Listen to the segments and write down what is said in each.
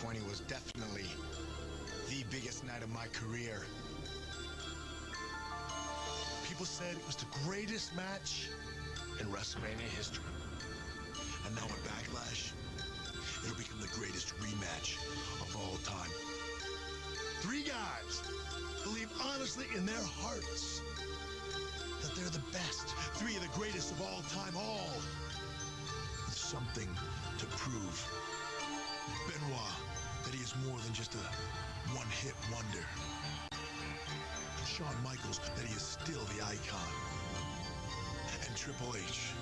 2020 was definitely the biggest night of my career. People said it was the greatest match in WrestleMania history. And now with Backlash, it'll become the greatest rematch of all time. Three guys believe honestly in their hearts that they're the best, three of the greatest of all time, all with something to prove. Benoit, that he is more than just a one-hit wonder. Shawn Michaels that he is still the icon. And Triple H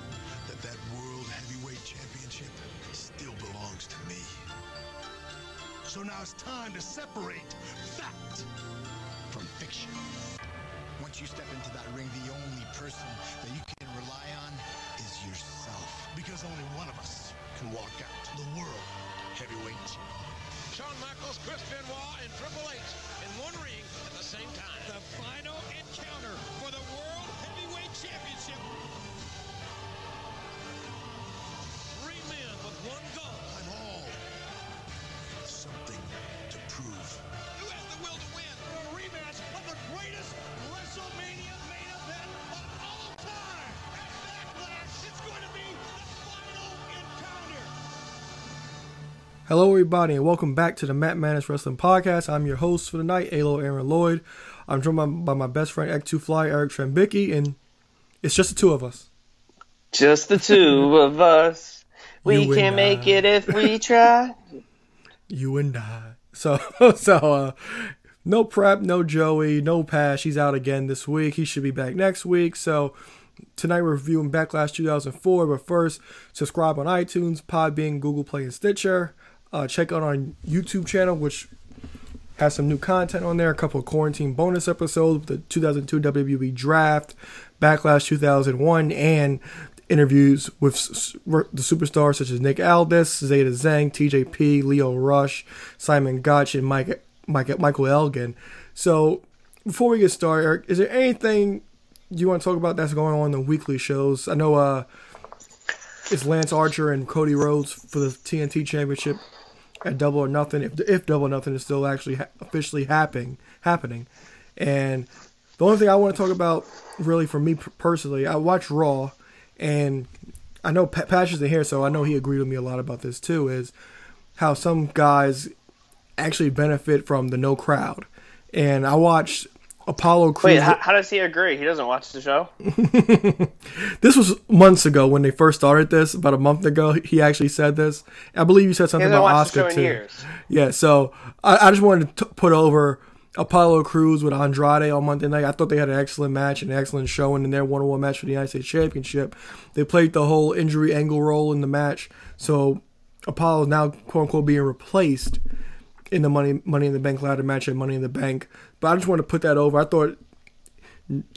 that that World Heavyweight Championship still belongs to me. So now it's time to separate fact from fiction. Once you step into that ring, the only person that you can rely on is yourself. Because only one of us can walk out the world heavyweight champion. Shawn Michaels, Chris Benoit, and Triple H in one ring at the same time. The final encounter for the World Heavyweight Championship. Three men with one goal. Hello, everybody, and welcome back to the Matt Manis Wrestling Podcast. I'm your host for the night, Alo Aaron Lloyd. I'm joined by, by my best friend, X2 Fly, Eric Trembicki, and it's just the two of us. Just the two of us. We You can make I. it if we try. You and I. So, so, uh, no prep, no Joey, no Pash. He's out again this week. He should be back next week. So, tonight we're reviewing Backlash 2004. But first, subscribe on iTunes, Podbean, Google Play, and Stitcher. Uh, check out our YouTube channel, which has some new content on there. A couple of quarantine bonus episodes, the 2002 WWE Draft, Backlash 2001, and interviews with the superstars such as Nick Aldis, Zeta Zhang, TJP, Lio Rush, Simon Gotch, and Mike, Mike, Michael Elgin. So, before we get started, Eric, is there anything you want to talk about that's going on in the weekly shows? I know uh, it's Lance Archer and Cody Rhodes for the TNT Championship at Double or Nothing. If if Double or Nothing is still actually ha- officially happening, happening, and the only thing I want to talk about, really for me personally, I watch Raw, and I know pa- Pash isn't here, so I know he agreed with me a lot about this too. Is how some guys actually benefit from the no crowd, and I watched Apollo Crews. Wait, how, how does he agree? He doesn't watch the show? this was months ago when they first started this. About a month ago, he actually said this. I believe you said something about Oscar too. years. Yeah, so I, I just wanted to t- put over Apollo Crews with Andrade on Monday night. I thought they had an excellent match, an excellent showing in their one-on-one match for the United States Championship. They played the whole injury angle role in the match, so Apollo is now quote unquote being replaced in the Money Money in the Bank ladder match at Money in the Bank. But I just want to put that over. I thought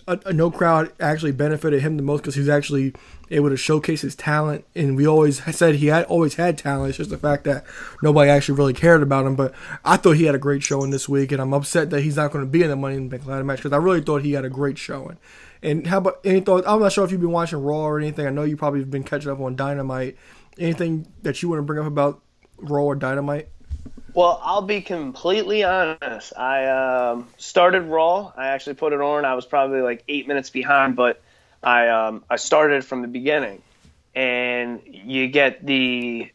a, a no crowd actually benefited him the most because he was actually able to showcase his talent. And we always said he had always had talent. It's just the fact that nobody actually really cared about him. But I thought he had a great showing this week, and I'm upset that he's not going to be in the Money in the Bank ladder match because I really thought he had a great showing. And how about any thoughts? I'm not sure if you've been watching Raw or anything. I know you probably have been catching up on Dynamite. Anything that you want to bring up about Raw or Dynamite? Well, I'll be completely honest. I um, started Raw. I actually put it on. I was probably like eight minutes behind, but I um, I started from the beginning. And you get the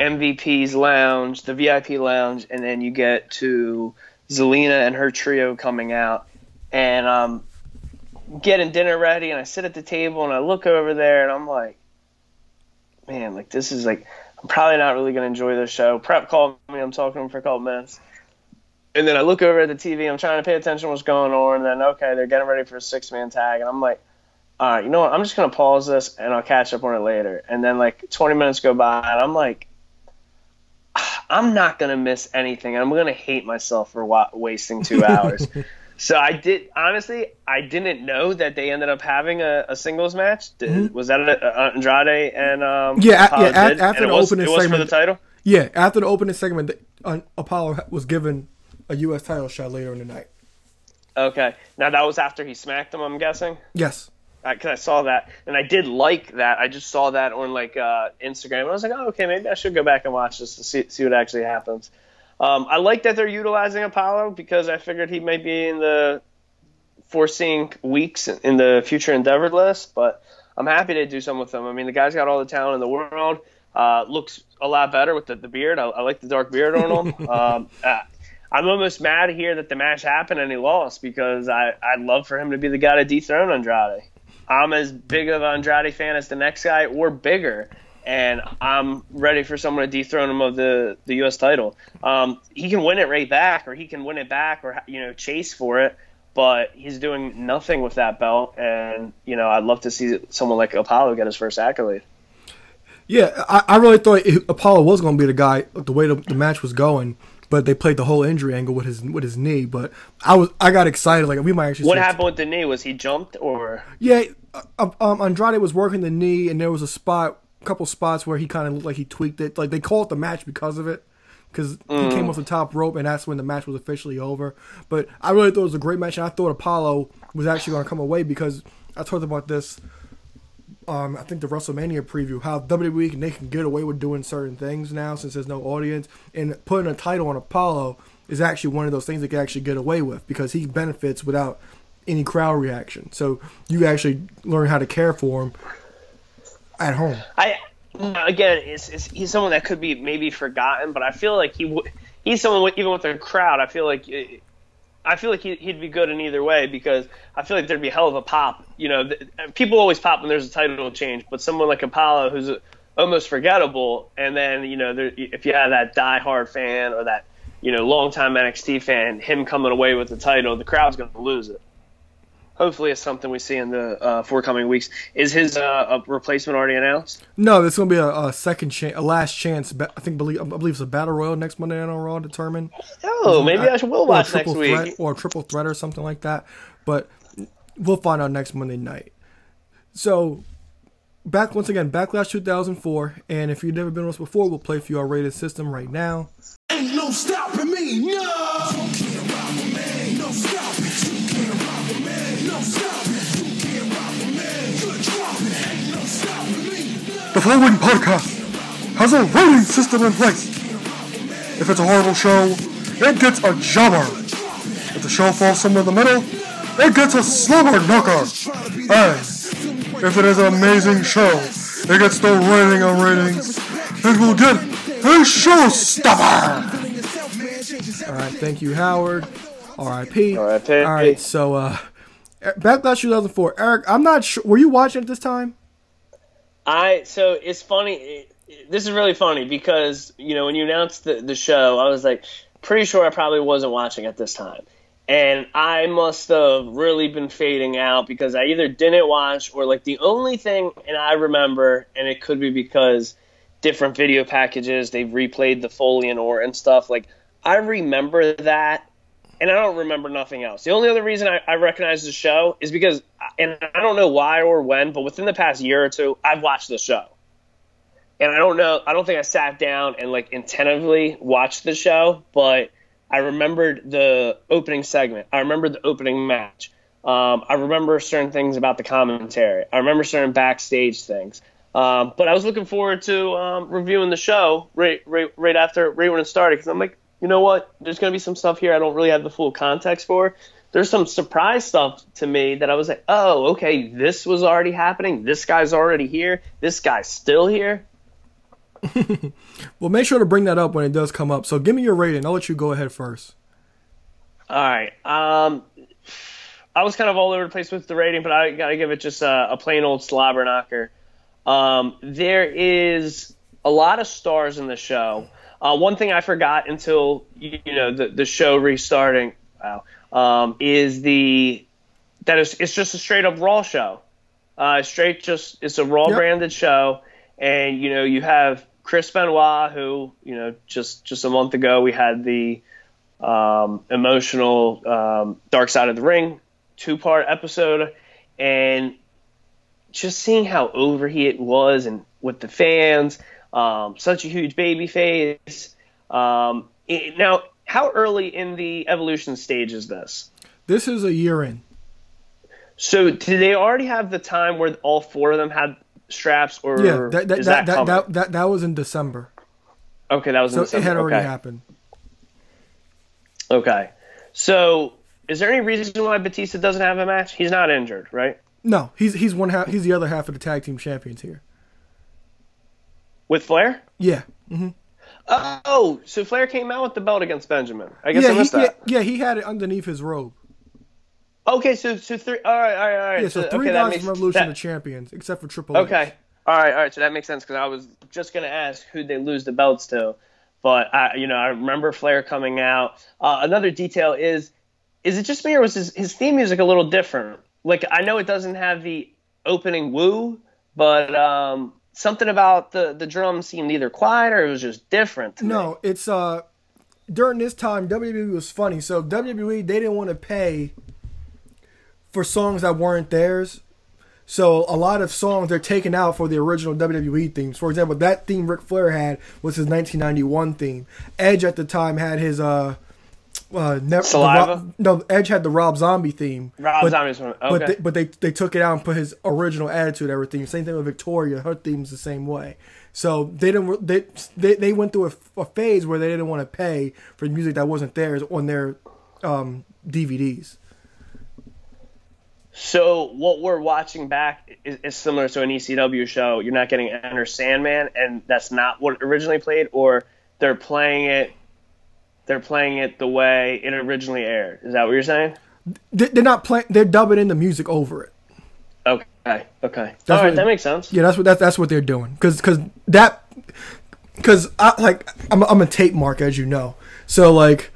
MVP's lounge, the VIP lounge, and then you get to Zelina and her trio coming out. And I'm getting dinner ready, and I sit at the table and I look over there, and I'm like, man, like this is like I'm probably not really gonna enjoy this show. Prep called me. I'm talking to him for a couple minutes. And then I look over at the TV. I'm trying to pay attention to what's going on. And then okay, they're getting ready for a six man tag, and I'm like, all right, you know what? I'm just gonna pause this and I'll catch up on it later. And then like 20 minutes go by, and I'm like, I'm not gonna miss anything. I'm gonna hate myself for wa- wasting two hours. So I did honestly, I didn't know that they ended up having a, a singles match. Did, Was that a, a Andrade and um, Mm-hmm. Yeah, Apollo yeah, after And the was, opening was for segment- the title. Yeah, after the opening segment, uh, Apollo was given a U.S. title shot later in the night. Okay, now that was after he smacked him. I'm guessing. Yes. because I saw that and I did like that. I just saw that on like uh, Instagram and I was like, oh, okay, maybe I should go back and watch this to see see what actually happens. Um, I like that they're utilizing Apollo because I figured he may be in the foreseeing weeks in the future endeavored list, but I'm happy to do something with him. I mean, the guy's got all the talent in the world. Uh, looks a lot better with the, the beard. I, I like the dark beard on him. um, uh, I'm almost mad to hear that the match happened and he lost because I, I'd love for him to be the guy to dethrone Andrade. I'm as big of an Andrade fan as the next guy or bigger, and I'm ready for someone to dethrone him of the, the U.S. title. Um, he can win it right back, or he can win it back, or you know chase for it. But he's doing nothing with that belt, and you know I'd love to see someone like Apollo get his first accolade. Yeah, I, I really thought Apollo was going to be the guy the way the, the match was going, but they played the whole injury angle with his with his knee. But I was I got excited like we might actually. What happened with the knee? Was he jumped or? Yeah, uh, um, Andrade was working the knee, and there was a spot, couple spots where he kind of looked like he tweaked it. Like they called it the match because of it, because he came off the top rope, and that's when the match was officially over. But I really thought it was a great match, and I thought Apollo was actually going to come away because I talked about this. Um, I think the WrestleMania preview, how WWE can, they can get away with doing certain things now since there's no audience, and putting a title on Apollo is actually one of those things they can actually get away with because he benefits without any crowd reaction. So you actually learn how to care for him at home. I again, it's, it's, he's someone that could be maybe forgotten, but I feel like he w- he's someone with, even with the crowd. I feel like eh, I feel like he, he'd be good in either way because I feel like there'd be a hell of a pop. You know, th- people always pop when there's a title change, but someone like Apollo who's almost forgettable, and then you know, there, if you have that die-hard fan or that you know longtime NXT fan, him coming away with the title, the crowd's going to lose it. Hopefully, it's something we see in the uh, forthcoming weeks. Is his uh, a replacement already announced? No, there's going to be a, a second chance, a last chance. ba- I think believe I believe it's a battle royal next Monday Night on Raw determined. Oh, maybe I should will watch next triple week. threat, or a triple threat or something like that. But we'll find out next Monday night. So back once again, Backlash 2004, and if you've never been with us before, we'll play for you our rated system right now. Ain't no stopping me, no! The following podcast has a rating system in place. If it's a horrible show, it gets a jobber. If the show falls somewhere in the middle, it gets a slobber knocker. And if it is an amazing show, it gets the rating of ratings. It will get a showstopper. Alright, thank you, Howard. R.I.P. R.I.P.. Alright, so, uh, Backlash 2004. Eric, I'm not sure. Were you watching at this time? I so it's funny. It, it- this is really funny because you know when you announced the the show, I was like pretty sure I probably wasn't watching at this time, and I must have really been fading out because I either didn't watch or like the only thing, and I remember, and it could be because different video packages they've replayed the Foley and Orton stuff. Like I remember that and I don't remember nothing else. The only other reason I, I recognize the show is because, and I don't know why or when, but within the past year or two, I've watched the show. And I don't know, I don't think I sat down and like intentively watched the show, but I remembered the opening segment. I remembered the opening match. Um, I remember certain things about the commentary. I remember certain backstage things. Um, but I was looking forward to um, reviewing the show right, right, right after, right when it started, because I'm like, you know what? There's going to be some stuff here I don't really have the full context for. There's some surprise stuff to me that I was like, oh, okay, this was already happening. This guy's already here. This guy's still here. Well, make sure to bring that up when it does come up. So give me your rating. I'll let you go ahead first. All right. Um, I was kind of all over the place with the rating, but I got to give it just a, a plain old slobber knocker. Um, there is a lot of stars in the show. Uh, one thing I forgot until you, know the, the show restarting, wow, um, is the that it's, it's just a straight up Raw show. Uh, straight, just it's a Raw Yep. branded show, and you know you have Chris Benoit, who you know just just a month ago we had the um, emotional um, Dark Side of the Ring two part episode, and just seeing how over he it was and with the fans, um, such a huge baby face. Um, it- now, how early in the evolution stage is this? This is a year in. So, did they already have the time where all four of them had straps, or Yeah, that that that, that, that, that, that, that was in December. okay, that was So it had already okay. happened. Okay, so is there any reason why Batista doesn't have a match? He's not injured, right? No, he's he's one half. He's the other half of the tag team champions here. With Flair? Yeah, Oh, so Flair came out with the belt against Benjamin. I guess yeah, I he, missed yeah, that. yeah. He had it underneath his robe. Okay, so so three. All right, all right, all right. Yeah, so three okay, guys makes, from Revolution that- are champions, except for Triple H. Okay. All right, all right. So that makes sense because I was just gonna ask who they lose the belts to, but I, you know, I remember Flair coming out. Uh, another detail is, is it just me or was his, his theme music a little different? Like I know it doesn't have the opening woo, but um, something about the the drums seemed either quiet or it was just different. to me. No, it's uh during this time WWE was funny. So WWE they didn't want to pay for songs that weren't theirs. So a lot of songs they're taken out for the original WWE themes. For example, that theme Ric Flair had was his 1991 theme. Edge at the time had his uh uh never, Saliva? no, Edge had the Rob Zombie theme. Rob but, Zombie's one. But they, but they they took it out and put his original attitude everything. Same thing with Victoria. Her theme's the same way. So they didn't they they, they went through a, a phase where they didn't want to pay for music that wasn't theirs on their um, DVDs. So what we're watching back is, is similar to an ECW show. You're not getting Enter Sandman, and that's not what originally played, or they're playing it. They're playing it the way it originally aired. Is that what you're saying? They, they're not playing. They're dubbing in the music over it. Okay. Okay. That's right, what- that makes sense. Yeah, that's what that's that's what they're doing. Cause cause that because I like I'm I'm a tape mark as you know. So like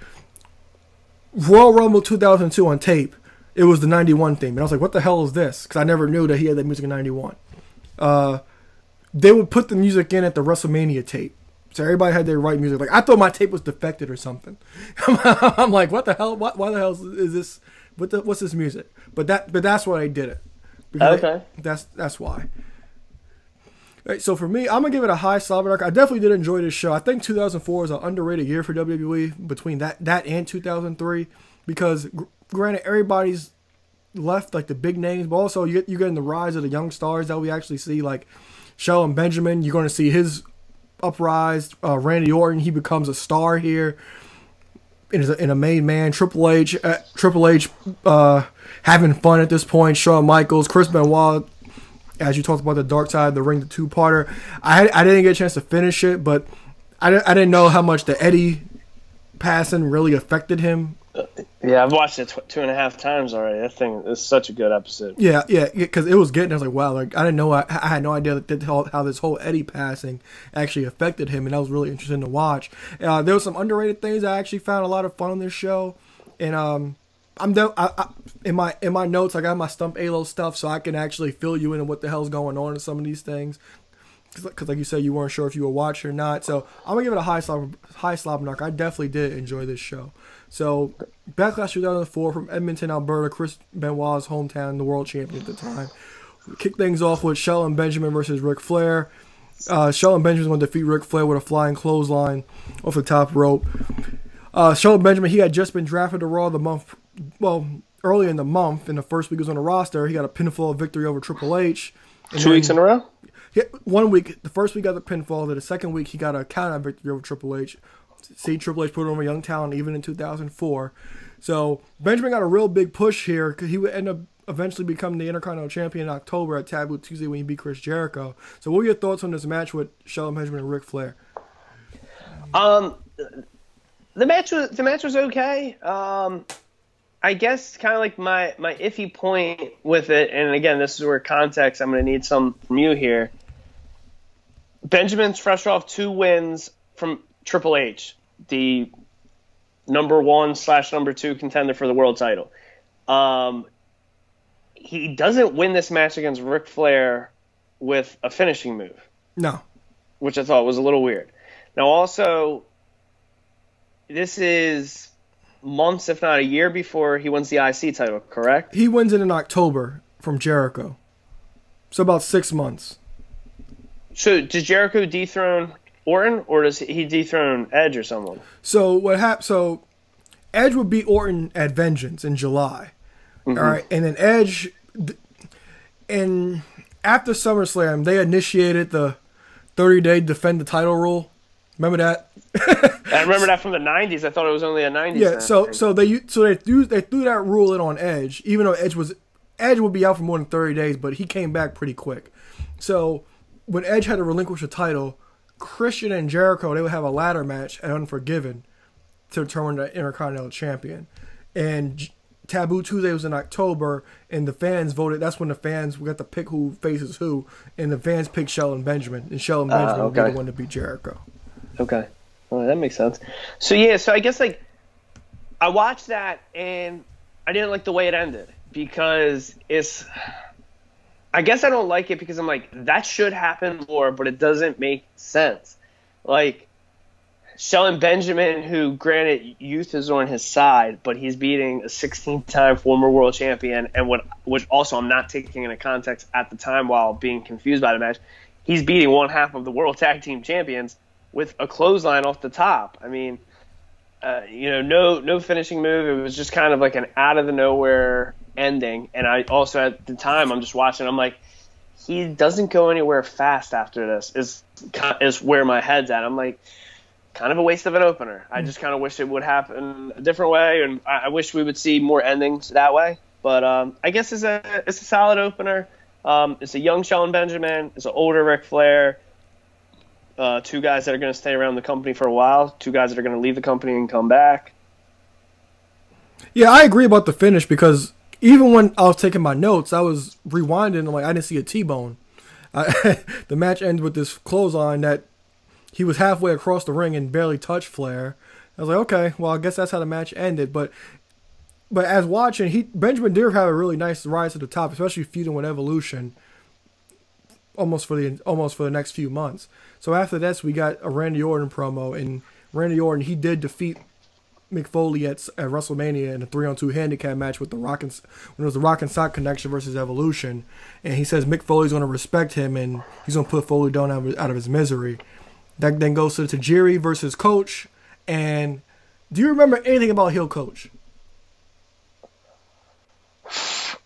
Royal Rumble 2002 on tape, it was the 91 theme, and I was like, what the hell is this? Because I never knew that he had that music in 91. Uh, they would put the music in at the WrestleMania tape. So everybody had their right music. Like I thought my tape was defected or something. I'm like, what the hell? Why, why the hell is this? What the, what's this music? But that but that's why I did it. Okay. that's that's why. Right, so for me, I'm gonna give it a high solid arc. I definitely did enjoy this show. I think 2004 is an underrated year for WWE between that that and 2003 because gr- granted everybody's left like the big names, but also you get you getting the rise of the young stars that we actually see like Shelton Benjamin. You're going to see his uprise. Uh, Randy Orton, he becomes a star here. In a, a made man, Triple H, uh, Triple H, uh, having fun at this point. Shawn Michaels, Chris Benoit, as you talked about the dark side the ring, the two parter. I I didn't get a chance to finish it, but I, I didn't know how much the Eddie passing really affected him. Yeah, I've watched it tw- two and a half times already. That thing is such a good episode. Yeah, yeah, because it was getting. I was like, wow, like I didn't know. I, I had no idea that, how, how this whole Eddie passing actually affected him, and that was really interesting to watch. Uh, there was some underrated things I actually found a lot of fun on this show, and um, I'm de- I, I, in my in my notes. I got my stump Alo stuff, so I can actually fill you in on what the hell's going on in some of these things. Because, like you said, you weren't sure if you were watching or not. So I'm gonna give it a high slob, high slob knock. I definitely did enjoy this show. So Backlash 2004 from Edmonton, Alberta, Chris Benoit's hometown, the world champion at the time. Kick things off with Shelton Benjamin versus Ric Flair. Uh, Shelton Benjamin's going to defeat Ric Flair with a flying clothesline off the top rope. Uh, Shelton Benjamin, he had just been drafted to Raw the month, well, early in the month. In the first week he was on the roster, he got a pinfall victory over Triple H. Two then- weeks in a row. yeah, one week, the first week got the pinfall. Then the second week he got a count out victory over Triple H. See, Triple H put over young talent even in 2004. So Benjamin got a real big push here he would end up eventually becoming the Intercontinental Champion in October at Taboo Tuesday when he beat Chris Jericho. So what were your thoughts on this match with Shelton Benjamin and Ric Flair? Um, the match was the match was okay. Um, I guess kind of like my my iffy point with it, and again, this is where context I'm going to need some from you here. Benjamin's fresh off two wins from Triple H, the number one slash number two contender for the world title. Um, he doesn't win this match against Ric Flair with a finishing move, No. which I thought was a little weird. Now, also, this is months, if not a year, before he wins the IC title, correct? He wins it in October from Jericho. So about six months. So, does Jericho dethrone Orton, or does he dethrone Edge or someone? So what happened? So Edge would beat Orton at Vengeance in July. Mm-hmm. All right, and then Edge, and after SummerSlam, they initiated the 30 day defend the title rule. Remember that? I remember that from the '90s. I thought it was only a '90s. Yeah. thing. So so they so they threw they threw that rule in on Edge, even though Edge was Edge would be out for more than 30 days, but he came back pretty quick. So when Edge had to relinquish the title, Christian and Jericho they would have a ladder match at Unforgiven to determine the Intercontinental Champion. And J- Taboo Tuesday was in October, and the fans voted. That's when the fans we got to pick who faces who, and the fans picked Shelton Benjamin, and Shelton ah, Benjamin would be the one to beat Jericho. Okay. Well, that makes sense. So yeah, so I guess like I watched that and I didn't like the way it ended because it's I guess I don't like it because I'm like that should happen more, but it doesn't make sense. Like Shelton Benjamin, who granted youth is on his side, but he's beating a 16-time former world champion, and what which also I'm not taking into context at the time while being confused by the match. He's beating one half of the world tag team champions with a clothesline off the top. I mean, uh, you know, no no finishing move. It was just kind of like an out of the nowhere ending. And I also at the time I'm just watching. I'm like, he doesn't go anywhere fast after this. Is is where my head's at. I'm like, kind of a waste of an opener. I just kind of wish it would happen a different way, and I, I wish we would see more endings that way. But um, I guess it's a it's a solid opener. Um, it's a young Shelton Benjamin. It's an older Ric Flair uh, two guys that are going to stay around the company for a while, two guys that are going to leave the company and come back. Yeah, I agree about the finish because even when I was taking my notes, I was rewinding. and like, I didn't see a T-bone. I, the match ends with this clothesline that he was halfway across the ring and barely touched Flair. I was like, okay, well, I guess that's how the match ended. But but as watching, he Benjamin did have a really nice rise to the top, especially feuding with Evolution. Almost for the almost for the next few months. So after this, we got a Randy Orton promo, and Randy Orton he did defeat Mick Foley at, at WrestleMania in a three on two handicap match with the Rock and when it was the Rock and Sock Connection versus Evolution, and he says Mick Foley's going to respect him and he's going to put Foley down out of, out of his misery. That then goes to Tajiri versus Coach, and do you remember anything about Hill Coach?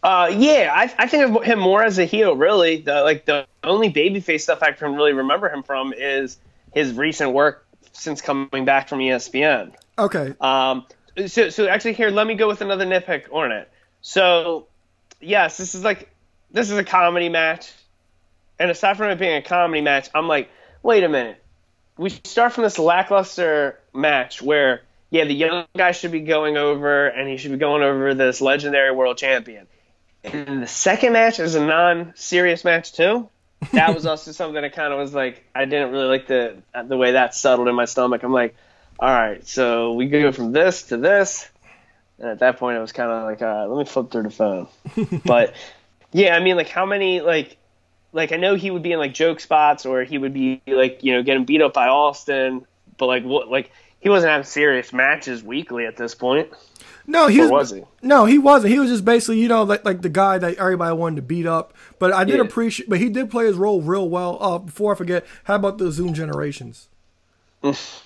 Uh, yeah, I, I think of him more as a heel. Really, the, like the only babyface stuff I can really remember him from is his recent work since coming back from ESPN. Okay, Um, so, so actually, here, let me go with another nitpick on it. So, yes, this is like this is a comedy match, and aside from it being a comedy match, I'm like, wait a minute. We start from this lackluster match where, yeah, the young guy should be going over, and he should be going over this legendary world champion. And the second match is a non-serious match too. That was also something that kind of was like I didn't really like the the way that settled in my stomach. I'm like, all right, so we go from this to this. And at that point, it was kind of like, right, let me flip through the phone. but yeah, I mean, like, how many, like, like I know he would be in like joke spots, or he would be like, you know, getting beat up by Austin, but like, what, like, he wasn't having serious matches weekly at this point, no, he was, was he? no, he wasn't. He was just basically, you know, like like the guy that everybody wanted to beat up. But I did Yeah. appreciate, but he did play his role real well. Uh, before I forget, how about the Zoom Generations?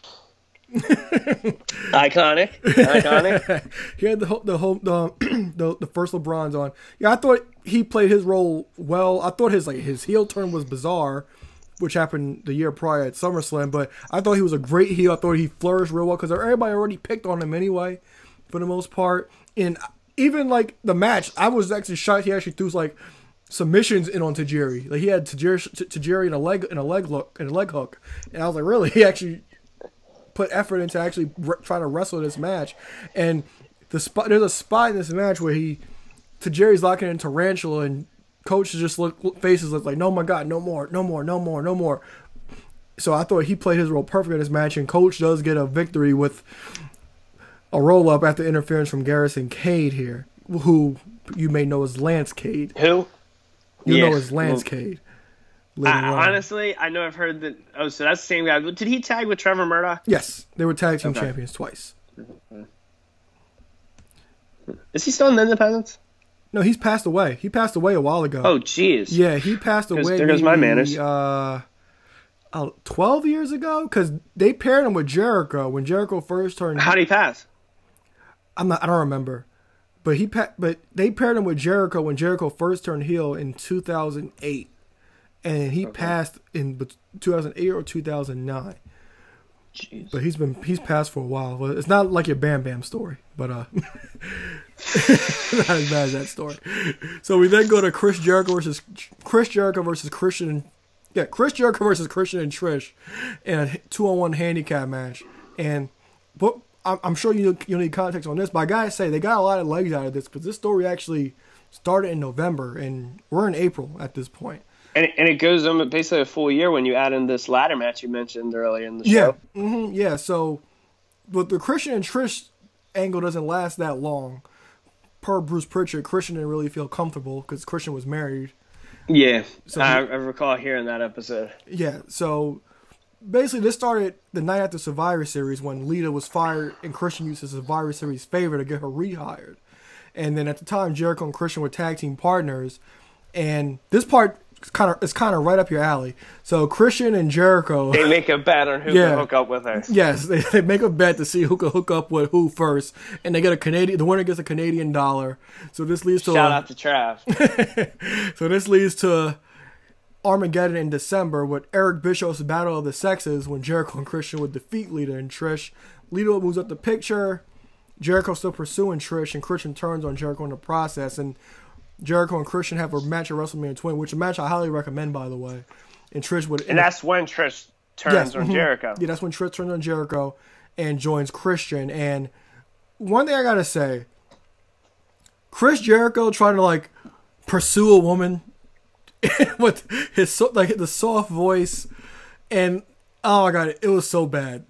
Iconic, iconic. he had the the whole the, um, the the first LeBron's on. Yeah, I thought he played his role well. I thought his like his heel turn was bizarre, which happened the year prior at SummerSlam. But I thought he was a great heel. I thought he flourished real well because everybody already picked on him anyway, for the most part. And even like the match, I was actually shocked he actually threw like submissions in on Tajiri. Like he had Tajiri, Tajiri in a leg in a leg look in a leg hook, and I was like, really? He actually put effort into actually re- trying to wrestle this match. And the spot there's a spot in this match where he Tajiri's locking in Tarantula and Coach just look faces look like, no my god, no more, no more, no more, no more. So I thought he played his role perfect in this match, and Coach does get a victory with a roll up after interference from Garrison Cade here, who you may know as Lance Cade. Who? You Yeah. know as Lance Cade. I, on. honestly, I know I've heard that. Oh, so that's the same guy. Did he tag with Trevor Murdoch? yes, they were tag team Okay. champions twice. Is he still in the Independence? No, he's passed away. He passed away a while ago. Oh, jeez. Yeah, he passed away. there goes my manners. Uh, uh, twelve years ago, because they paired him with Jericho when Jericho first turned. How did he pass? I'm not. I don't remember, but he pa- but they paired him with Jericho when Jericho first turned heel in 2008, and he passed in 2008 or 2009. Jeez. But he's been he's passed for a while. Well, it's not like your Bam Bam story, but uh, not as bad as that story. So we then go to Chris Jericho versus Chris Jericho versus Christian. Yeah, Chris Jericho versus Christian and Trish, in a two on one handicap match. And but I'm, I'm sure you you need context on this, but I gotta say they got a lot of legs out of this because this story actually started in November and we're in April at this point. And, and it goes on basically a full year when you add in this ladder match you mentioned earlier in the Yeah, show. hmm yeah. So, but the Christian and Trish angle doesn't last that long. Per Bruce Pritchard, Christian didn't really feel comfortable because Christian was married. Yeah, So I, he- I recall hearing that episode. Yeah, so basically this started the night after Survivor Series when Lita was fired and Christian used his Survivor Series favor to get her rehired. And then at the time, Jericho and Christian were tag team partners. And this part kind of is kind of right up your alley. So Christian and Jericho. They make a bet on who Yeah. can hook up with her. Yes, they, they make a bet to see who can hook up with who first, and they get a Canadian. The winner gets a Canadian dollar. So this leads to Shout a- out to Trav. so this leads to Armageddon in December with Eric Bischoff's Battle of the Sexes when Jericho and Christian would defeat Lita and Trish. Lita moves up the picture. Jericho still pursuing Trish, and Christian turns on Jericho in the process. And Jericho and Christian have a match at WrestleMania 20, which a match I highly recommend, by the way. And Trish would And that's when Trish turns Yes, on mhm. Jericho. Yeah, that's when Trish turns on Jericho and joins Christian. And one thing I gotta say, Chris Jericho trying to like pursue a woman with his so, like the soft voice, and oh my god, it was so bad.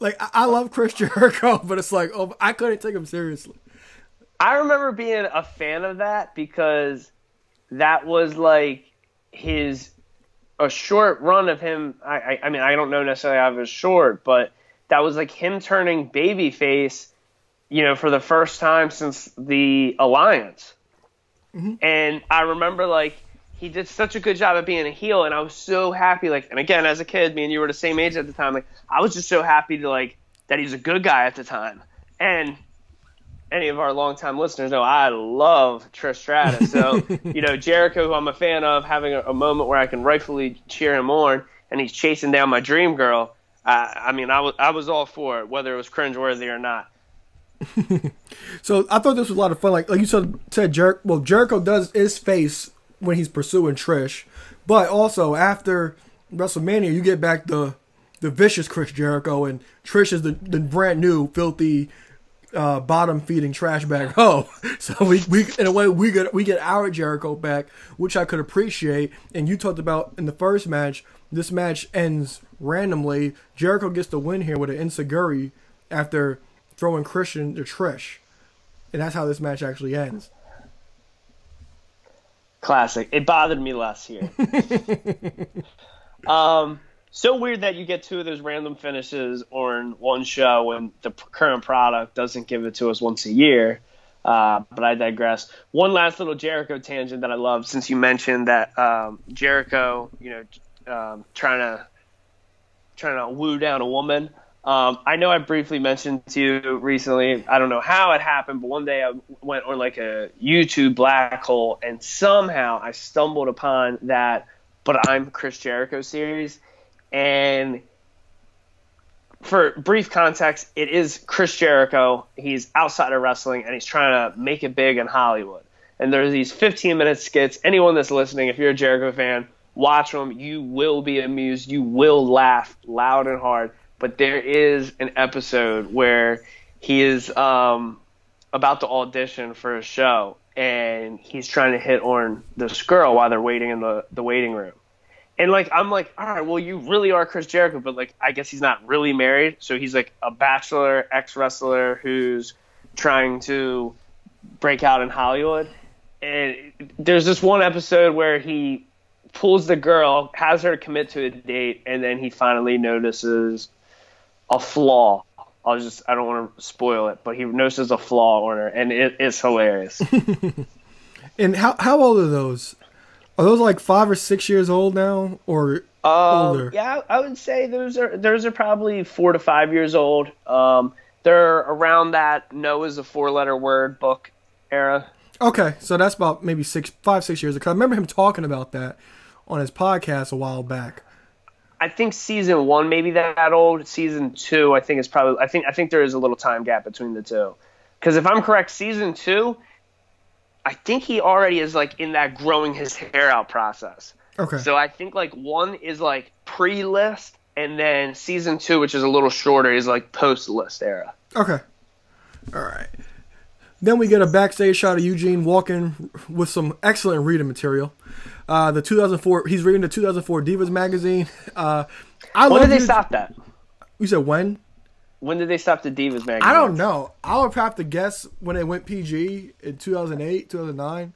Like I, I love Chris Jericho, but it's like oh, I couldn't take him seriously. I remember being a fan of that because that was like his a short run of him. I, I, I mean, I don't know necessarily how it was short, but that was like him turning babyface, you know, for the first time since the alliance. Mm-hmm. And I remember like he did such a good job at being a heel, and I was so happy. Like, and again, as a kid, me and you were the same age at the time. Like, I was just so happy to like that he's a good guy at the time, and any of our longtime listeners know I love Trish Stratus. So, you know, Jericho, who I'm a fan of, having a, a moment where I can rightfully cheer him on, and he's chasing down my dream girl. Uh, I mean, I was I was all for it, whether it was cringeworthy or not. So I thought this was a lot of fun. Like like you said, said Jer- well Jericho does his face when he's pursuing Trish, but also after WrestleMania, you get back the the vicious Chris Jericho, and Trish is the, the brand new filthy uh, bottom feeding trash bag hoe. So we, we in a way we get we get our Jericho back, which I could appreciate. And you talked about in the first match. This match ends randomly. Jericho gets the win here with an insecurity after throwing Christian to Trish, and that's how this match actually ends. Classic. It bothered me less here. um, so weird that you get two of those random finishes on one show and the current product doesn't give it to us once a year. Uh, but I digress. One last little Jericho tangent that I love, since you mentioned that um, Jericho, you know, um, trying to trying to woo down a woman. Um, I know I briefly mentioned to you recently. I don't know how it happened, but one day I went on like a YouTube black hole, and somehow I stumbled upon that. But I'm Chris Jericho series, and for brief context, it is Chris Jericho. He's outside of wrestling, and he's trying to make it big in Hollywood. And there's these 15 minute skits. Anyone that's listening, if you're a Jericho fan, watch them. You will be amused. You will laugh loud and hard. But there is an episode where he is um, about to audition for a show, and he's trying to hit on this girl while they're waiting in the, the waiting room. And like I'm like, all right, well you really are Chris Jericho, but like I guess he's not really married, so he's like a bachelor ex wrestler who's trying to break out in Hollywood. And there's this one episode where he pulls the girl, has her commit to a date, and then he finally notices a flaw. I'll just I don't want to spoil it, but he notices a flaw on her, and it, it's hilarious. And how how old are those? Are those like five or six years old now, or older? Um, yeah, I would say those are those are probably four to five years old. Um, they're around that No Is a four letter word book era. Okay, so that's about maybe six, five, six years ago. I remember him talking about that on his podcast a while back. I think season one maybe that old. Season two, I think is probably. I think I think there is a little time gap between the two. Because if I'm correct, season two, I think he already is like in that growing his hair out process. Okay. So I think like one is like pre list, and then season two, which is a little shorter, is like post list era. Okay. All right. Then we get a backstage shot of Eugene walking with some excellent reading material. Uh, the 2004, he's reading the 2004 Divas magazine. Uh, I When did they Eugene- stop that? You said when? When did they stop the Divas magazine? I don't know. I would have to guess when it went PG in 2008, 2009.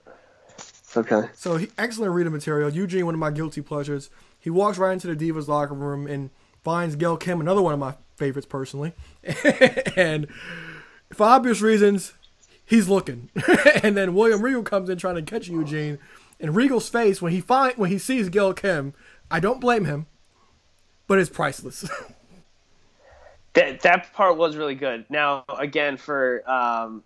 Okay. So he, excellent reading material. Eugene, one of my guilty pleasures. He walks right into the Divas locker room and finds Gail Kim, another one of my favorites personally. and for obvious reasons, he's looking. and then William Regal comes in trying to catch Eugene. And Regal's face when he find when he sees Gail Kim, I don't blame him, but it's priceless. That that part was really good. Now again, for um,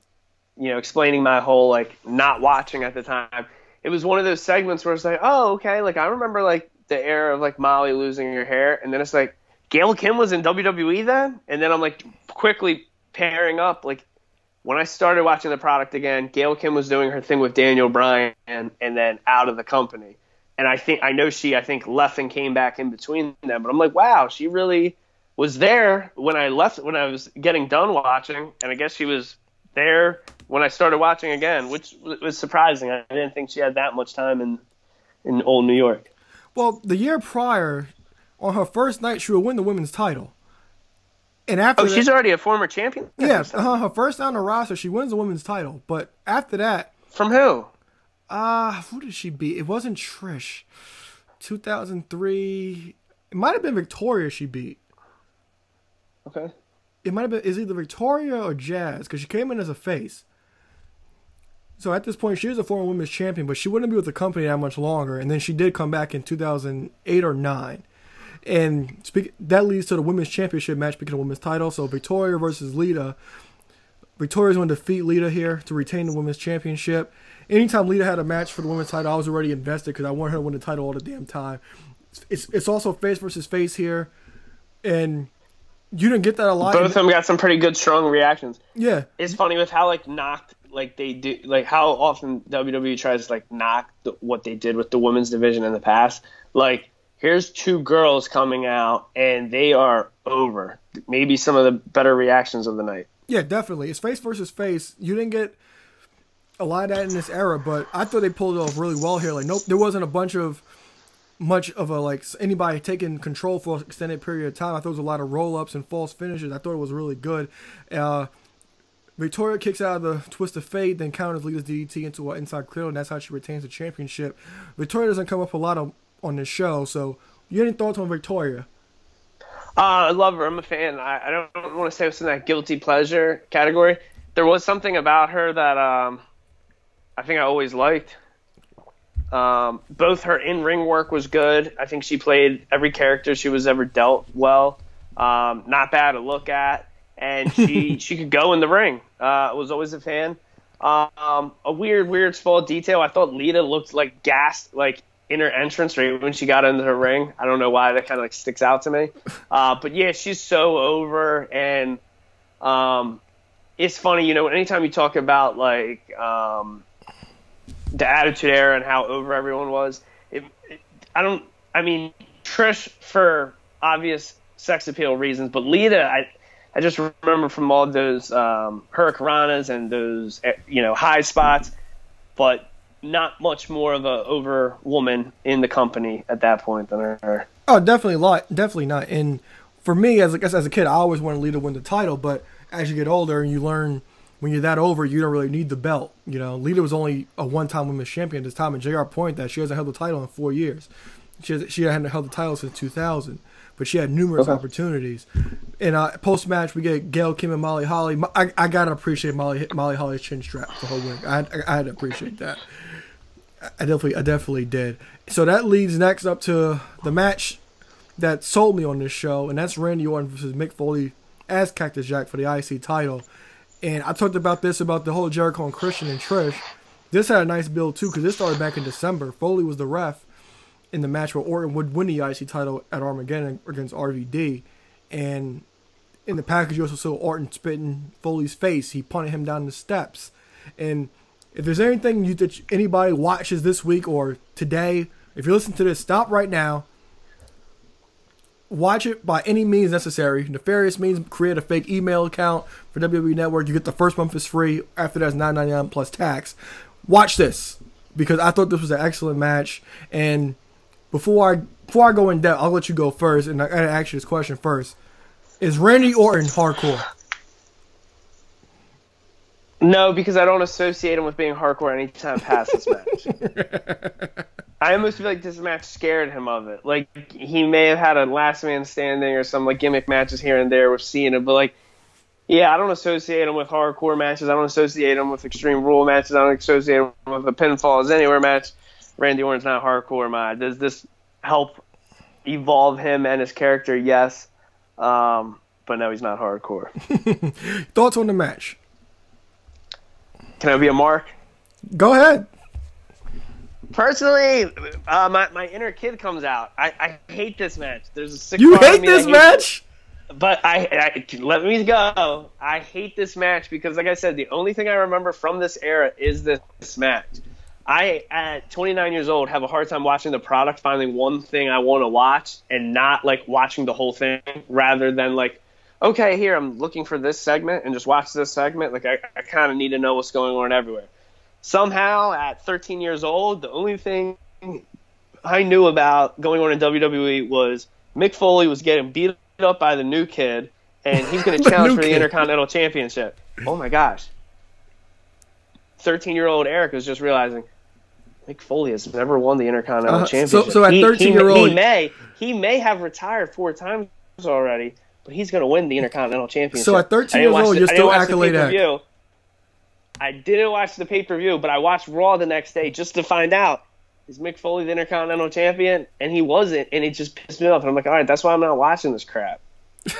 you know, explaining my whole like not watching at the time, it was one of those segments where it's like, oh, okay, like I remember like the era of like Molly losing her hair, and then it's like Gail Kim was in WWE then, and then I'm like quickly pairing up like when I started watching the product again, Gail Kim was doing her thing with Daniel Bryan and, and then out of the company. And I think I know she I think left and came back in between them, but I'm like, wow, she really was there when I left when I was getting done watching, and I guess she was there when I started watching again, which was surprising. I didn't think she had that much time in in old New York. well, the year prior, on her first night, she would win the women's title. And after Oh, that- she's already a former champion. Yeah, uh, her first down the roster, she wins the women's title. But after that, From who? uh, who did she beat? It wasn't Trish. 2003. It might have been Victoria she beat. Okay. It might have been is either Victoria or Jazz because she came in as a face. So at this point, she was a former women's champion, but she wouldn't be with the company that much longer. And then she did come back in 2008 or nine. And speak, that leads to the women's championship match because of women's title. So Victoria versus Lita. Victoria's going to defeat Lita here to retain the women's championship. Anytime Lita had a match for the women's title, I was already invested because I wanted her to win the title all the damn time. It's it's also face versus face here, and you didn't get that a lot. Both of them got some pretty good, strong reactions. yeah, It's funny with how like knocked like they do like how often WWE tries to like knock the, what they did with the women's division in the past. Like here's two girls coming out and they are over. Maybe some of the better reactions of the night. Yeah, definitely. It's face versus face. You didn't get a lot of that in this era, but I thought they pulled it off really well here. Like, nope, there wasn't a bunch of much of a like anybody taking control for an extended period of time. I thought there was a lot of roll ups and false finishes. I thought it was really good. Uh, Victoria kicks out of the twist of fate, then counters Lita's DDT into an inside cradle, and that's how she retains the championship. Victoria doesn't come up a lot of, on this show, so you any thoughts on Victoria? Uh, I love her. I'm a fan. I, I don't want to say it's in that guilty pleasure category. There was something about her that um, I think I always liked. Um, both her in ring work was good. I think she played every character she was ever dealt well. Um, not bad to look at, and she she could go in the ring. Uh, I was always a fan. Um, a weird, weird small detail. I thought Lita looked like gassed, like in her entrance right when she got into her ring. I don't know why that kind of like sticks out to me. Uh, but yeah, she's so over, and um, it's funny, you know, anytime you talk about like um, the Attitude Era and how over everyone was, it, it, I don't. I mean, Trish for obvious sex appeal reasons, but Lita, I. I just remember from all those um, hurricanranas and those eh, you know high spots, but not much more of a over woman in the company at that point than her. Oh, definitely lot, definitely not. And for me, as guess as a kid, I always wanted Lita to win the title. But as you get older and you learn when you're that over, you don't really need the belt. You know, Lita was only a one-time women's champion at this time, and JR point that she hasn't held the title in four years. She has, she hadn't held the title since 2000, but she had numerous Okay. opportunities. And uh, post match, we get Gail Kim and Molly Holly. I, I gotta appreciate Molly Molly Holly's chin strap the whole week. I, I, I had to appreciate that. I definitely I definitely did. So that leads next up to the match that sold me on this show, and that's Randy Orton versus Mick Foley as Cactus Jack for the IC title. And I talked about this about the whole Jericho and Christian and Trish. This had a nice build too because this started back in December. Foley was the ref in the match where Orton would win the IC title at Armageddon against RVD, and in the package you also saw Orton spitting Foley's face. He punted him down the steps, and if there's anything you that anybody watches this week or today, if you listen to this, stop right now. Watch it by any means necessary. Nefarious means create a fake email account for WWE Network. You get the first month is free. After that's nine ninety nine plus tax. Watch this because I thought this was an excellent match. And before I before I go in depth, I'll let you go first, and I gotta ask you this question first: Is Randy Orton hardcore? No, because I don't associate him with being hardcore anytime past this match. I almost feel like this match scared him of it. Like he may have had a last man standing or some like gimmick matches here and there with Cena, but like, yeah, I don't associate him with hardcore matches. I don't associate him with extreme rule matches. I don't associate him with a pinfall as anywhere match. Randy Orton's not hardcore. My does this help evolve him and his character? Yes, um, but no, he's not hardcore. Thoughts on the match? Can I be a mark? Go ahead. Personally, uh, my, my inner kid comes out. I, I hate this match. There's a sick You hate this that match? but I, I let me go. I hate this match because, like I said, the only thing I remember from this era is this match. I, at 29 years old, have a hard time watching the product, finding one thing I want to watch, and not like watching the whole thing, rather than like, okay, here I'm looking for this segment and just watch this segment. Like I, I kind of need to know what's going on everywhere. Somehow, at 13 years old, the only thing I knew about going on in WWE was Mick Foley was getting beat up by the new kid, and he's going to challenge for the kid. Intercontinental Championship. Oh my gosh. 13 year old Eric was just realizing Mick Foley has never won the Intercontinental Uh, Championship. so at He- 13-year-old he, may he may have retired four times already, but he's going to win the Intercontinental Championship. So at 13 years old, you're still accolade act. I didn't watch the pay per view, but I watched Raw the next day just to find out is Mick Foley the Intercontinental Champion, and he wasn't, and it just pissed me off. And I'm like, all right, that's why I'm not watching this crap.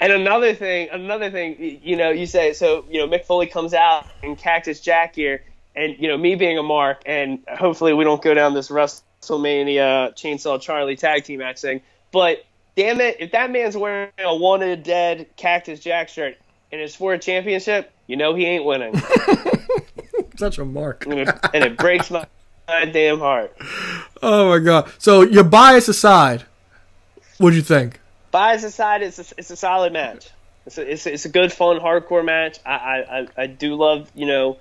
and another thing, another thing, you know, you say so. You know, Mick Foley comes out in Cactus Jack here, and you know, me being a mark, and hopefully we don't go down this WrestleMania Chainsaw Charlie tag team match thing, but. Damn it! If that man's wearing a wanted dead Cactus Jack shirt and it's for a championship, you know he ain't winning, Such a mark. and it, and it breaks my, my damn heart. Oh my god. So your bias aside, what'd you think? Bias aside, it's a, it's a solid match. It's a, it's a, it's a good, fun, hardcore match. I, I, I- I do love you know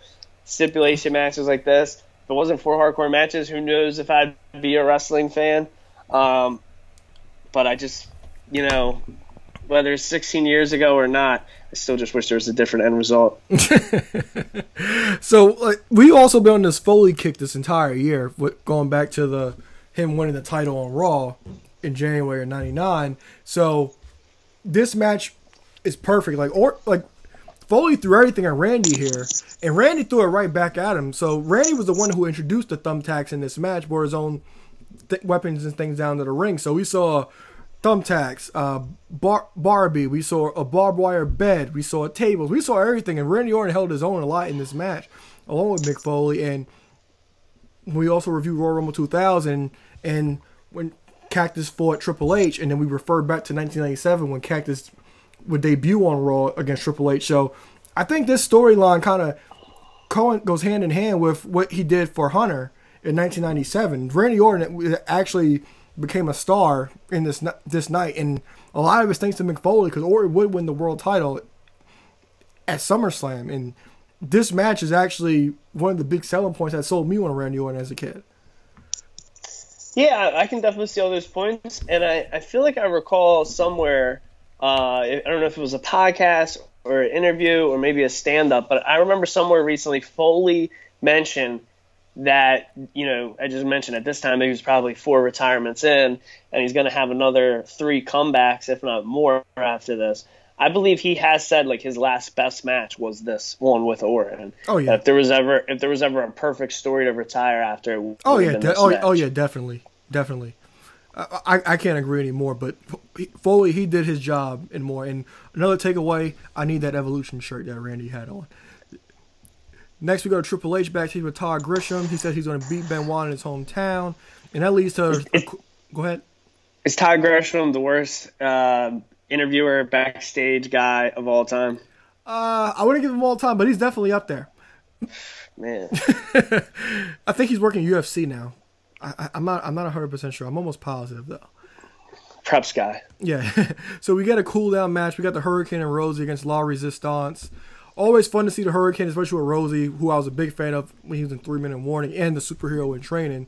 stipulation matches like this. If it wasn't for hardcore matches, who knows if I'd be a wrestling fan? Um, but I just you know whether it's 16 years ago or not, I still just wish there was a different end result. So like, we also been on this Foley kick this entire year, with, going back to the him winning the title on Raw in January of '99. So this match is perfect. Like or like Foley threw everything at Randy here, and Randy threw it right back at him. So Randy was the one who introduced the thumbtacks in this match, brought his own th- weapons and things down to the ring. So we saw thumbtacks, uh, bar- Barbie. We saw a barbed wire bed. We saw tables. We saw everything, and Randy Orton held his own a lot in this match, along with Mick Foley. And we also reviewed Royal Rumble 2000, and when Cactus fought Triple H, and then we referred back to 1997 when Cactus would debut on Raw against Triple H. So I think this storyline kind of goes hand in hand with what he did for Hunter in 1997. Randy Orton actually became a star in this this night, and a lot of it's thanks to Mick Foley because Orton would win the world title at SummerSlam, and this match is actually one of the big selling points that sold me on Randy Orton as a kid. Yeah, I can definitely see all those points, and I, I feel like I recall somewhere Uh, I don't know if it was a podcast or an interview or maybe a stand up, but I remember somewhere recently Foley mentioned that, you know, I just mentioned at this time he was probably four retirements in and he's going to have another three comebacks, if not more, after this. I believe he has said like his last best match was this one with Orton. Oh, yeah. If there was ever if there was ever a perfect story to retire after, Oh yeah, de- oh, oh yeah, definitely, definitely. I, I I can't agree anymore. But Foley he did his job and more. And another takeaway, I need that Evolution shirt that Randy had on. Next we go to Triple H backstage with Todd Grisham. He says he's going to beat Benoit in his hometown, and that leads to. go ahead. Is Todd Grisham the worst uh, interviewer, backstage guy of all time? Uh, I wouldn't give him all time, but he's definitely up there. Man, I think he's working UFC now. I, I'm not. I'm not 100 percent sure. I'm almost positive though. preps guy. Yeah. so we got a cool down match. We got the Hurricane and Rosie against La Resistance. Always fun to see the Hurricane, especially with Rosie, who I was a big fan of when he was in Three Minute Warning and the superhero in training.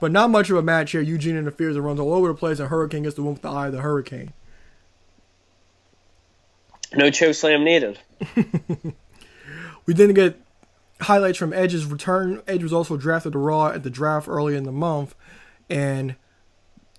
But not much of a match here. Eugene interferes and runs all over the place, and Hurricane gets the one with the eye of the Hurricane. No choke slam needed. We didn't get highlights from Edge's return. Edge was also drafted to Raw at the draft early in the month, and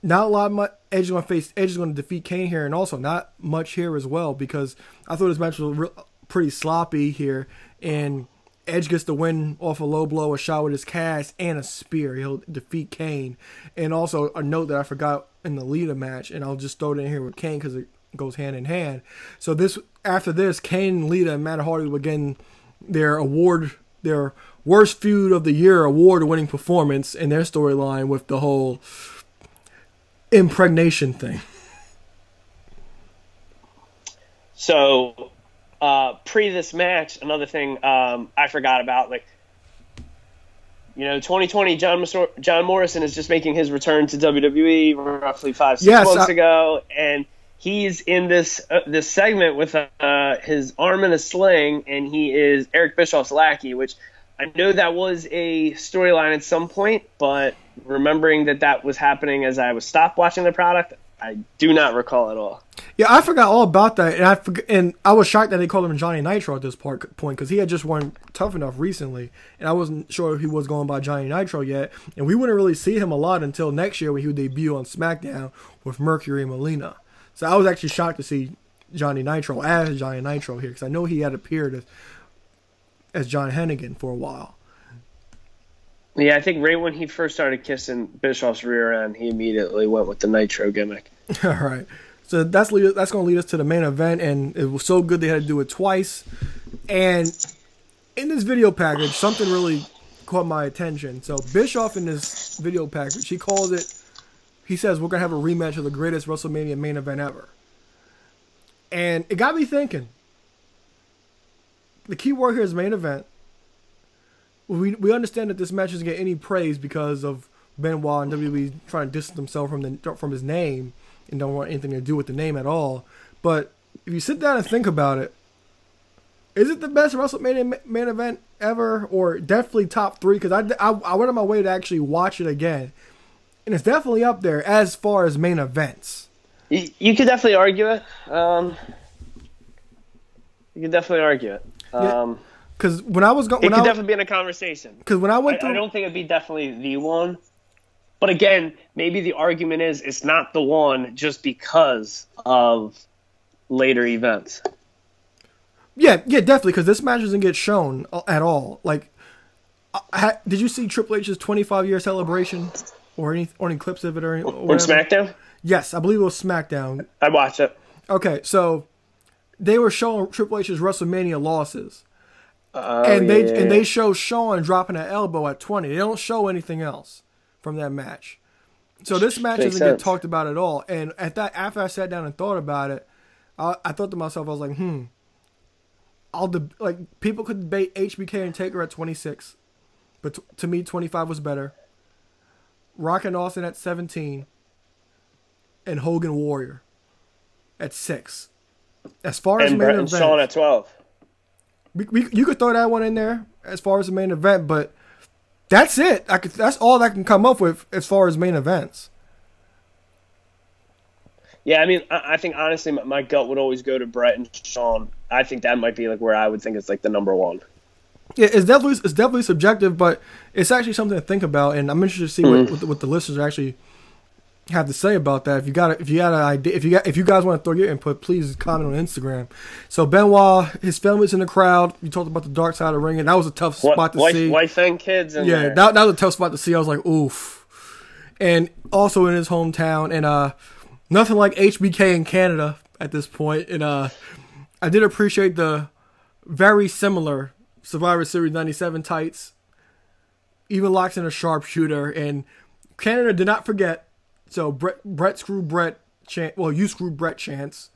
not a lot. Much, Edge is going to face. Edge is going to defeat Kane here, and also not much here as well because I thought this match was pretty sloppy here, and Edge gets the win off a low blow, a shot with his cast, and a spear. He'll defeat Kane, and also a note that I forgot in the Lita match, and I'll just throw it in here with Kane because it goes hand in hand. So this after this, Kane Lita and Matt Hardy will again their award, their worst feud of the year award-winning performance in their storyline with the whole impregnation thing. So, uh, pre this match, another thing um, I forgot about, like, you know, 2020, John, Mor- John Morrison is just making his return to WWE roughly five, six Yes, months I- ago, and he's in this uh, this segment with uh, his arm in a sling, and he is Eric Bischoff's lackey, which I know that was a storyline at some point, but remembering that that was happening as I was stopped watching the product, I do not recall at all. Yeah, I forgot all about that, and I forg and I was shocked that they called him Johnny Nitro at this part point because he had just won Tough Enough recently, and I wasn't sure if he was going by Johnny Nitro yet, and we wouldn't really see him a lot until next year when he would debut on SmackDown with Mercury Melina. So I was actually shocked to see Johnny Nitro as Johnny Nitro here because I know he had appeared as as John Hennigan for a while. Yeah, I think right when he first started kissing Bischoff's rear end, he immediately went with the Nitro gimmick. All right. So that's lead, that's going to lead us to the main event, and it was so good they had to do it twice. And in this video package, something really caught my attention. So Bischoff in this video package, he calls it. He says we're gonna have a rematch of the greatest WrestleMania main event ever. And it got me thinking. The key word here is main event. We we understand that this match doesn't get any praise because of Benoit and WWE trying to distance themselves from the from his name and don't want anything to do with the name at all. But if you sit down and think about it, is it the best WrestleMania ma- main event ever, or definitely top three? Because I, I I went on my way to actually watch it again, and it's definitely up there as far as main events. You, you could definitely argue it. Um, you could definitely argue it. Yeah. Because when I was going, it when could I definitely be in a conversation. because when I I, went through, I don't think it'd be definitely the one. But again, maybe the argument is it's not the one just because of later events. Yeah, yeah, definitely. Because this match doesn't get shown uh, at all. Like, I- ha, did you see Triple H's 25 year celebration, or any or any clips of it, or, any, or On? SmackDown, Yes, I believe it was SmackDown. I watched it. Okay, so they were showing Triple H's WrestleMania losses, Oh, and they yeah. and they show Shawn dropping an elbow at 20. They don't show anything else from that match. So this match Makes doesn't get talked about at all. And at that, after I sat down and thought about it, I, I thought to myself, I was like, hmm. I'll deb- like people could debate HBK and Taker at 26, but t- to me 25 was better. Rock and Austin at 17, and Hogan Warrior at six. As far as and main and event, Shawn at twelve. We, we, you could throw that one in there as far as the main event, but that's it. I could, that's all I can come up with as far as main events. Yeah, I mean, I, I think honestly, my, my gut would always go to Bret and Shawn. I think that might be like where I would think it's like the number one. Yeah, it's definitely it's definitely subjective, but it's actually something to think about, and I'm interested to see what, mm-hmm. what, the, what the listeners are actually have to say about that. If you got if you got an idea, if you got if you guys want to throw your input, please comment on Instagram. So Benoit, his family's in the crowd. You talked about the dark side of the ring, and that was a tough What, spot to wife, see. wife and kids. Yeah, there. that, that was a tough spot to see. I was like, oof. And also in his hometown, and uh, nothing like HBK in Canada at this point. And uh, I did appreciate the very similar Survivor Series '97 tights. Even locks in a sharpshooter, and Canada did not forget. So Bret, Bret screwed Bret. Chan- well, you screwed Bret Chance.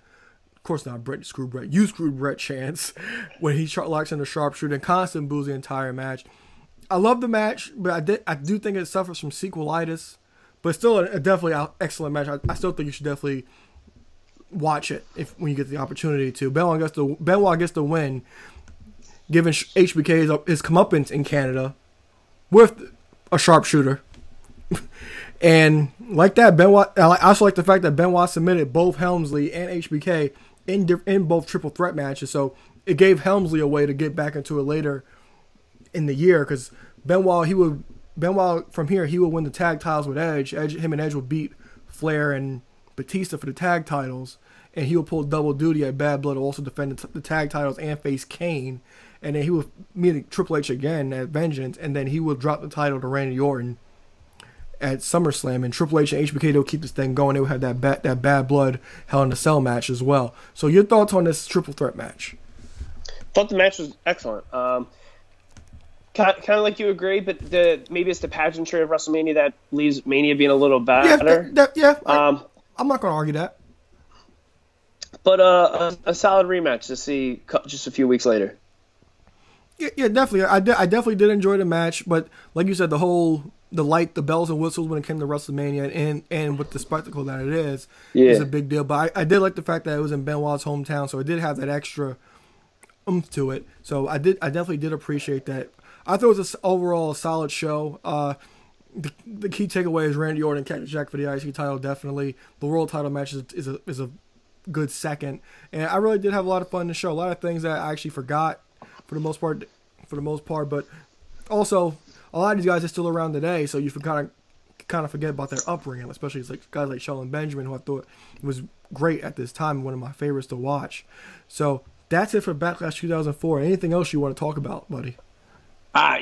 Of course not Bret screwed Bret. You screwed Bret Chance when he locks in the sharpshooter and constant boos the entire match. I love the match, but I did I do think it suffers from sequelitis. But still, a, a definitely an excellent match. I, I still think you should definitely watch it if when you get the opportunity to. Benoit gets the Benoit gets the win, giving Sh- HBK his, his comeuppance in Canada with a sharpshooter. And like that, Ben. I I also like the fact that Benoit submitted both Helmsley and HBK in in both triple threat matches. So it gave Helmsley a way to get back into it later in the year because Benoit he would Benoit from here he would win the tag titles with Edge. Edge him and Edge would beat Flair and Batista for the tag titles, and he would pull double duty at Bad Blood also defend the, the tag titles and face Kane, and then he would meet Triple H again at Vengeance, and then he would drop the title to Randy Orton at SummerSlam, and Triple H and HBK will keep this thing going. They would have that bad, that Bad Blood Hell in a Cell match as well. So your thoughts on this triple threat match? thought the match was excellent. Um, kind of like you agree, but the maybe it's the pageantry of WrestleMania that leaves Mania being a little Yeah, better. that, that- yeah. I, Um, I'm not going to argue that. but uh, a, a solid rematch to see just a few weeks later. Yeah, yeah, definitely. I, de- I definitely did enjoy the match, but like you said, the whole the light, the bells and whistles when it came to WrestleMania, and and with the spectacle that it is, is Yeah. a big deal. But I, I did like the fact that it was in Benoit's hometown, so it did have that extra oomph to it. So I did, I definitely did appreciate that. I thought it was a overall a solid show. Uh, the, the key takeaway is Randy Orton Cactus Jack for the IC title. Definitely, the world title match is, is a is a good second, and I really did have a lot of fun in the show. A lot of things that I actually forgot for the most part, for the most part, but also a lot of these guys are still around today, so you kind of kind of forget about their upbringing, especially like guys like Shelton Benjamin, who I thought was great at this time, and one of my favorites to watch. So that's it for Backlash 2004. Anything else you want to talk about, buddy? Uh,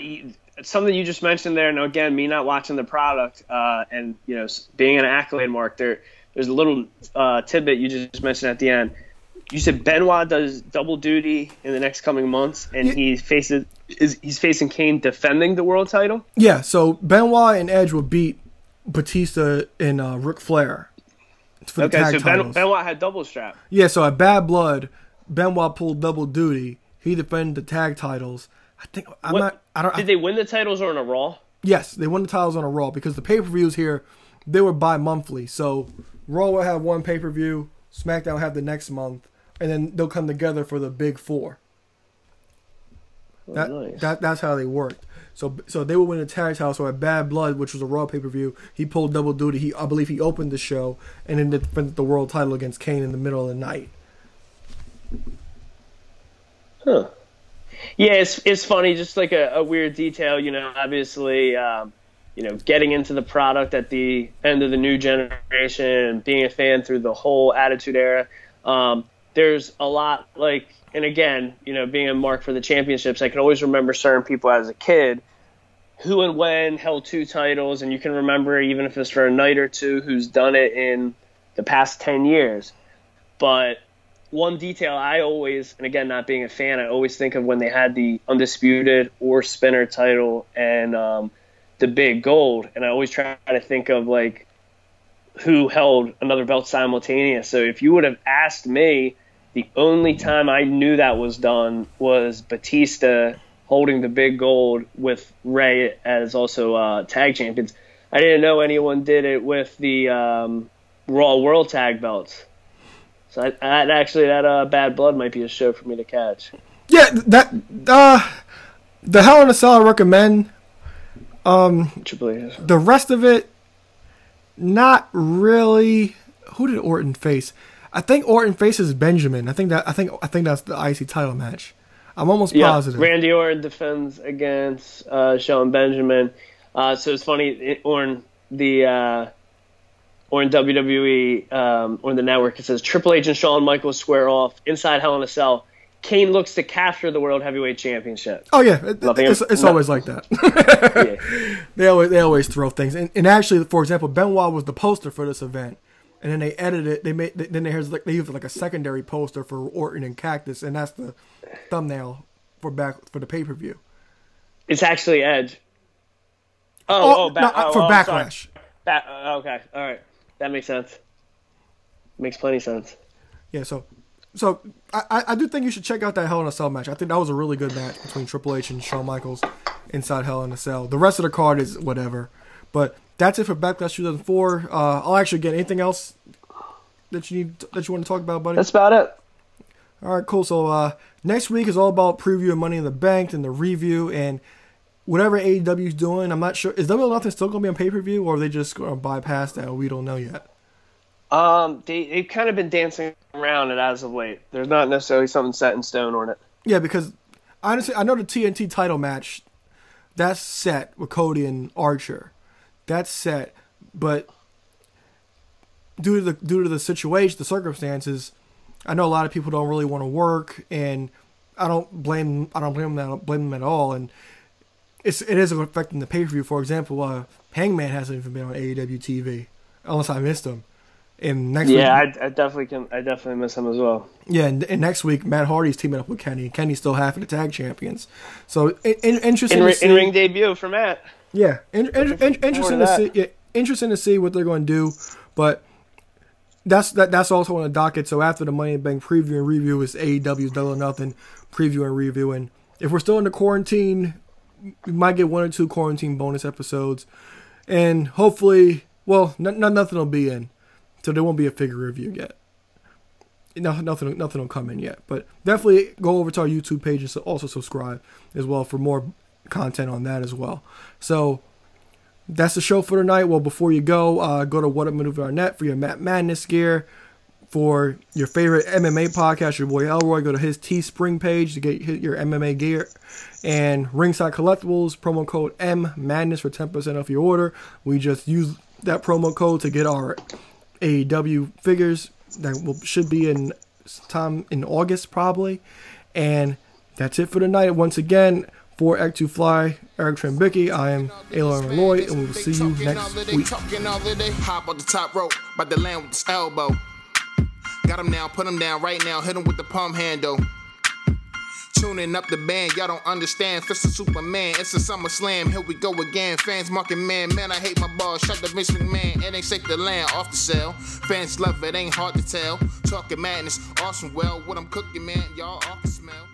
something you just mentioned there, and again, me not watching the product uh, and you know being an accolade mark. There, there's a little uh, tidbit you just mentioned at the end. You said Benoit does double duty in the next coming months, and Yeah. he faces is he's facing Kane defending the world title. Yeah, so Benoit and Edge will beat Batista and uh, Ric Flair for the Okay, tag so ben, titles. Benoit had double strap. Yeah, so at Bad Blood, Benoit pulled double duty. He defended the tag titles. I think I'm What- not. I don't. Did they win the titles or in a Raw? Yes, they won the titles on a Raw because the pay per views here they were bi monthly. So Raw will have one pay per view, SmackDown will have the next month, and then they'll come together for the big four. That, Oh, nice. that that's how they worked. So so they would win the tag title. So at Bad Blood, which was a Raw pay per view, he pulled double duty. He I believe he opened the show and then defended the world title against Kane in the middle of the night. Huh. Yeah, it's it's funny, just like a, a weird detail. You know, obviously, um, you know, getting into the product at the end of the new generation being a fan through the whole Attitude Era. Um, there's a lot like, and again, you know, being a mark for the championships, I can always remember certain people as a kid who and when held two titles, and you can remember even if it's for a night or two who's done it in the past ten years. But one detail I always, and again, not being a fan, I always think of when they had the undisputed or spinner title and um, the big gold, and I always try to think of like who held another belt simultaneous. So if you would have asked me, the only time I knew that was done was Batista holding the big gold with Rey as also uh, tag champions. I didn't know anyone did it with the um, Raw World Tag belts. So I, that actually, that uh, Bad Blood might be a show for me to catch. Yeah, that uh, the Hell in a Cell I recommend. Triple H. The rest of it, not really who did Orton face? I think Orton faces Benjamin. I think that I think I think that's the IC title match. I'm almost Yeah, positive. Randy Orton defends against uh, Shelton Benjamin. Uh, so it's funny, Orton the uh, Orton WWE um, or the network. It says Triple H and Shawn Michaels square off inside Hell in a Cell. Kane looks to capture the World Heavyweight Championship. Oh yeah, it- it's, it's no- always like that. Yeah. they always they always throw things. And, and actually, for example, Benoit was the poster for this event, and then they edit it. They made then there's like they used like a secondary poster for Orton and Cactus, and that's the thumbnail for back for the pay per view. It's actually Edge. Oh, Oh, oh, ba- no, oh, for oh, backlash. Ba- uh, okay, all right, that makes sense. Makes plenty sense. Yeah, so so I, I I do think you should check out that Hell in a Cell match. I think that was a really good match between Triple H and Shawn Michaels inside Hell in a Cell. The rest of the card is whatever. But that's it for Backlash 2004. Uh, I'll actually get anything else that you need that you want to talk about, buddy. That's about it. All right, cool. So uh, next week is all about previewing Money in the Bank and the review and whatever AEW is doing. I'm not sure. Is Double or Nothing still going to be on pay per view, or are they just going to bypass that? We don't know yet. Um, they they've kind of been dancing around it as of late. There's not necessarily something set in stone on it. Yeah, because honestly, I know the TNT title match that's set with Cody and Archer. That's set, but due to the due to the situation, the circumstances, I know a lot of people don't really want to work, and I don't blame I don't blame them I don't blame them at all, and it's it is affecting the pay per view. For example, uh, Hangman hasn't even been on AEW TV unless I missed him. And next Yeah, week, I, I definitely can. I definitely miss him as well. yeah, and, and next week Matt Hardy's teaming up with Kenny. Kenny's still half of the tag champions, so in, in, interesting In, in ring debut for Matt. Yeah, in, in, in, interesting to see. Yeah, interesting to see what they're going to do, but that's that. That's also on the docket. So after the Money in the Bank preview and review is AEW's Double or Nothing preview and review, and if we're still in the quarantine, we might get one or two quarantine bonus episodes, and hopefully, well, n- n- nothing will be in, so there won't be a figure review yet. No, nothing, nothing will come in yet. But definitely go over to our YouTube page and so also subscribe as well for more content on that as well. So that's the show for tonight. Well, before you go, uh, go to whatupmaneuver.net for your Matt Madness gear. For your favorite MMA podcast, your boy Elroy, go to his Teespring page to get your MMA gear. And Ringside Collectibles, promo code M Madness for 10% off your order. We just use that promo code to get our AEW figures that will, should be in time in August probably. And that's it for tonight. Once again, for Act 2 Fly, Eric Trembicki, I am Elon Lloyd, and we will see you next week. Hop on the top rope, about to land with this elbow. Got him now, put him down right now, hit him with the palm handle. Tuning up the band, y'all don't understand. Fist of Superman, it's a summer slam. Here we go again. Fans marking man, man, I hate my ball. Shut the Vince McMahon, it ain't safe to land off the cell. Fans love it, ain't hard to tell. Talking madness, awesome. Well, what I'm cooking, man, y'all off the smell.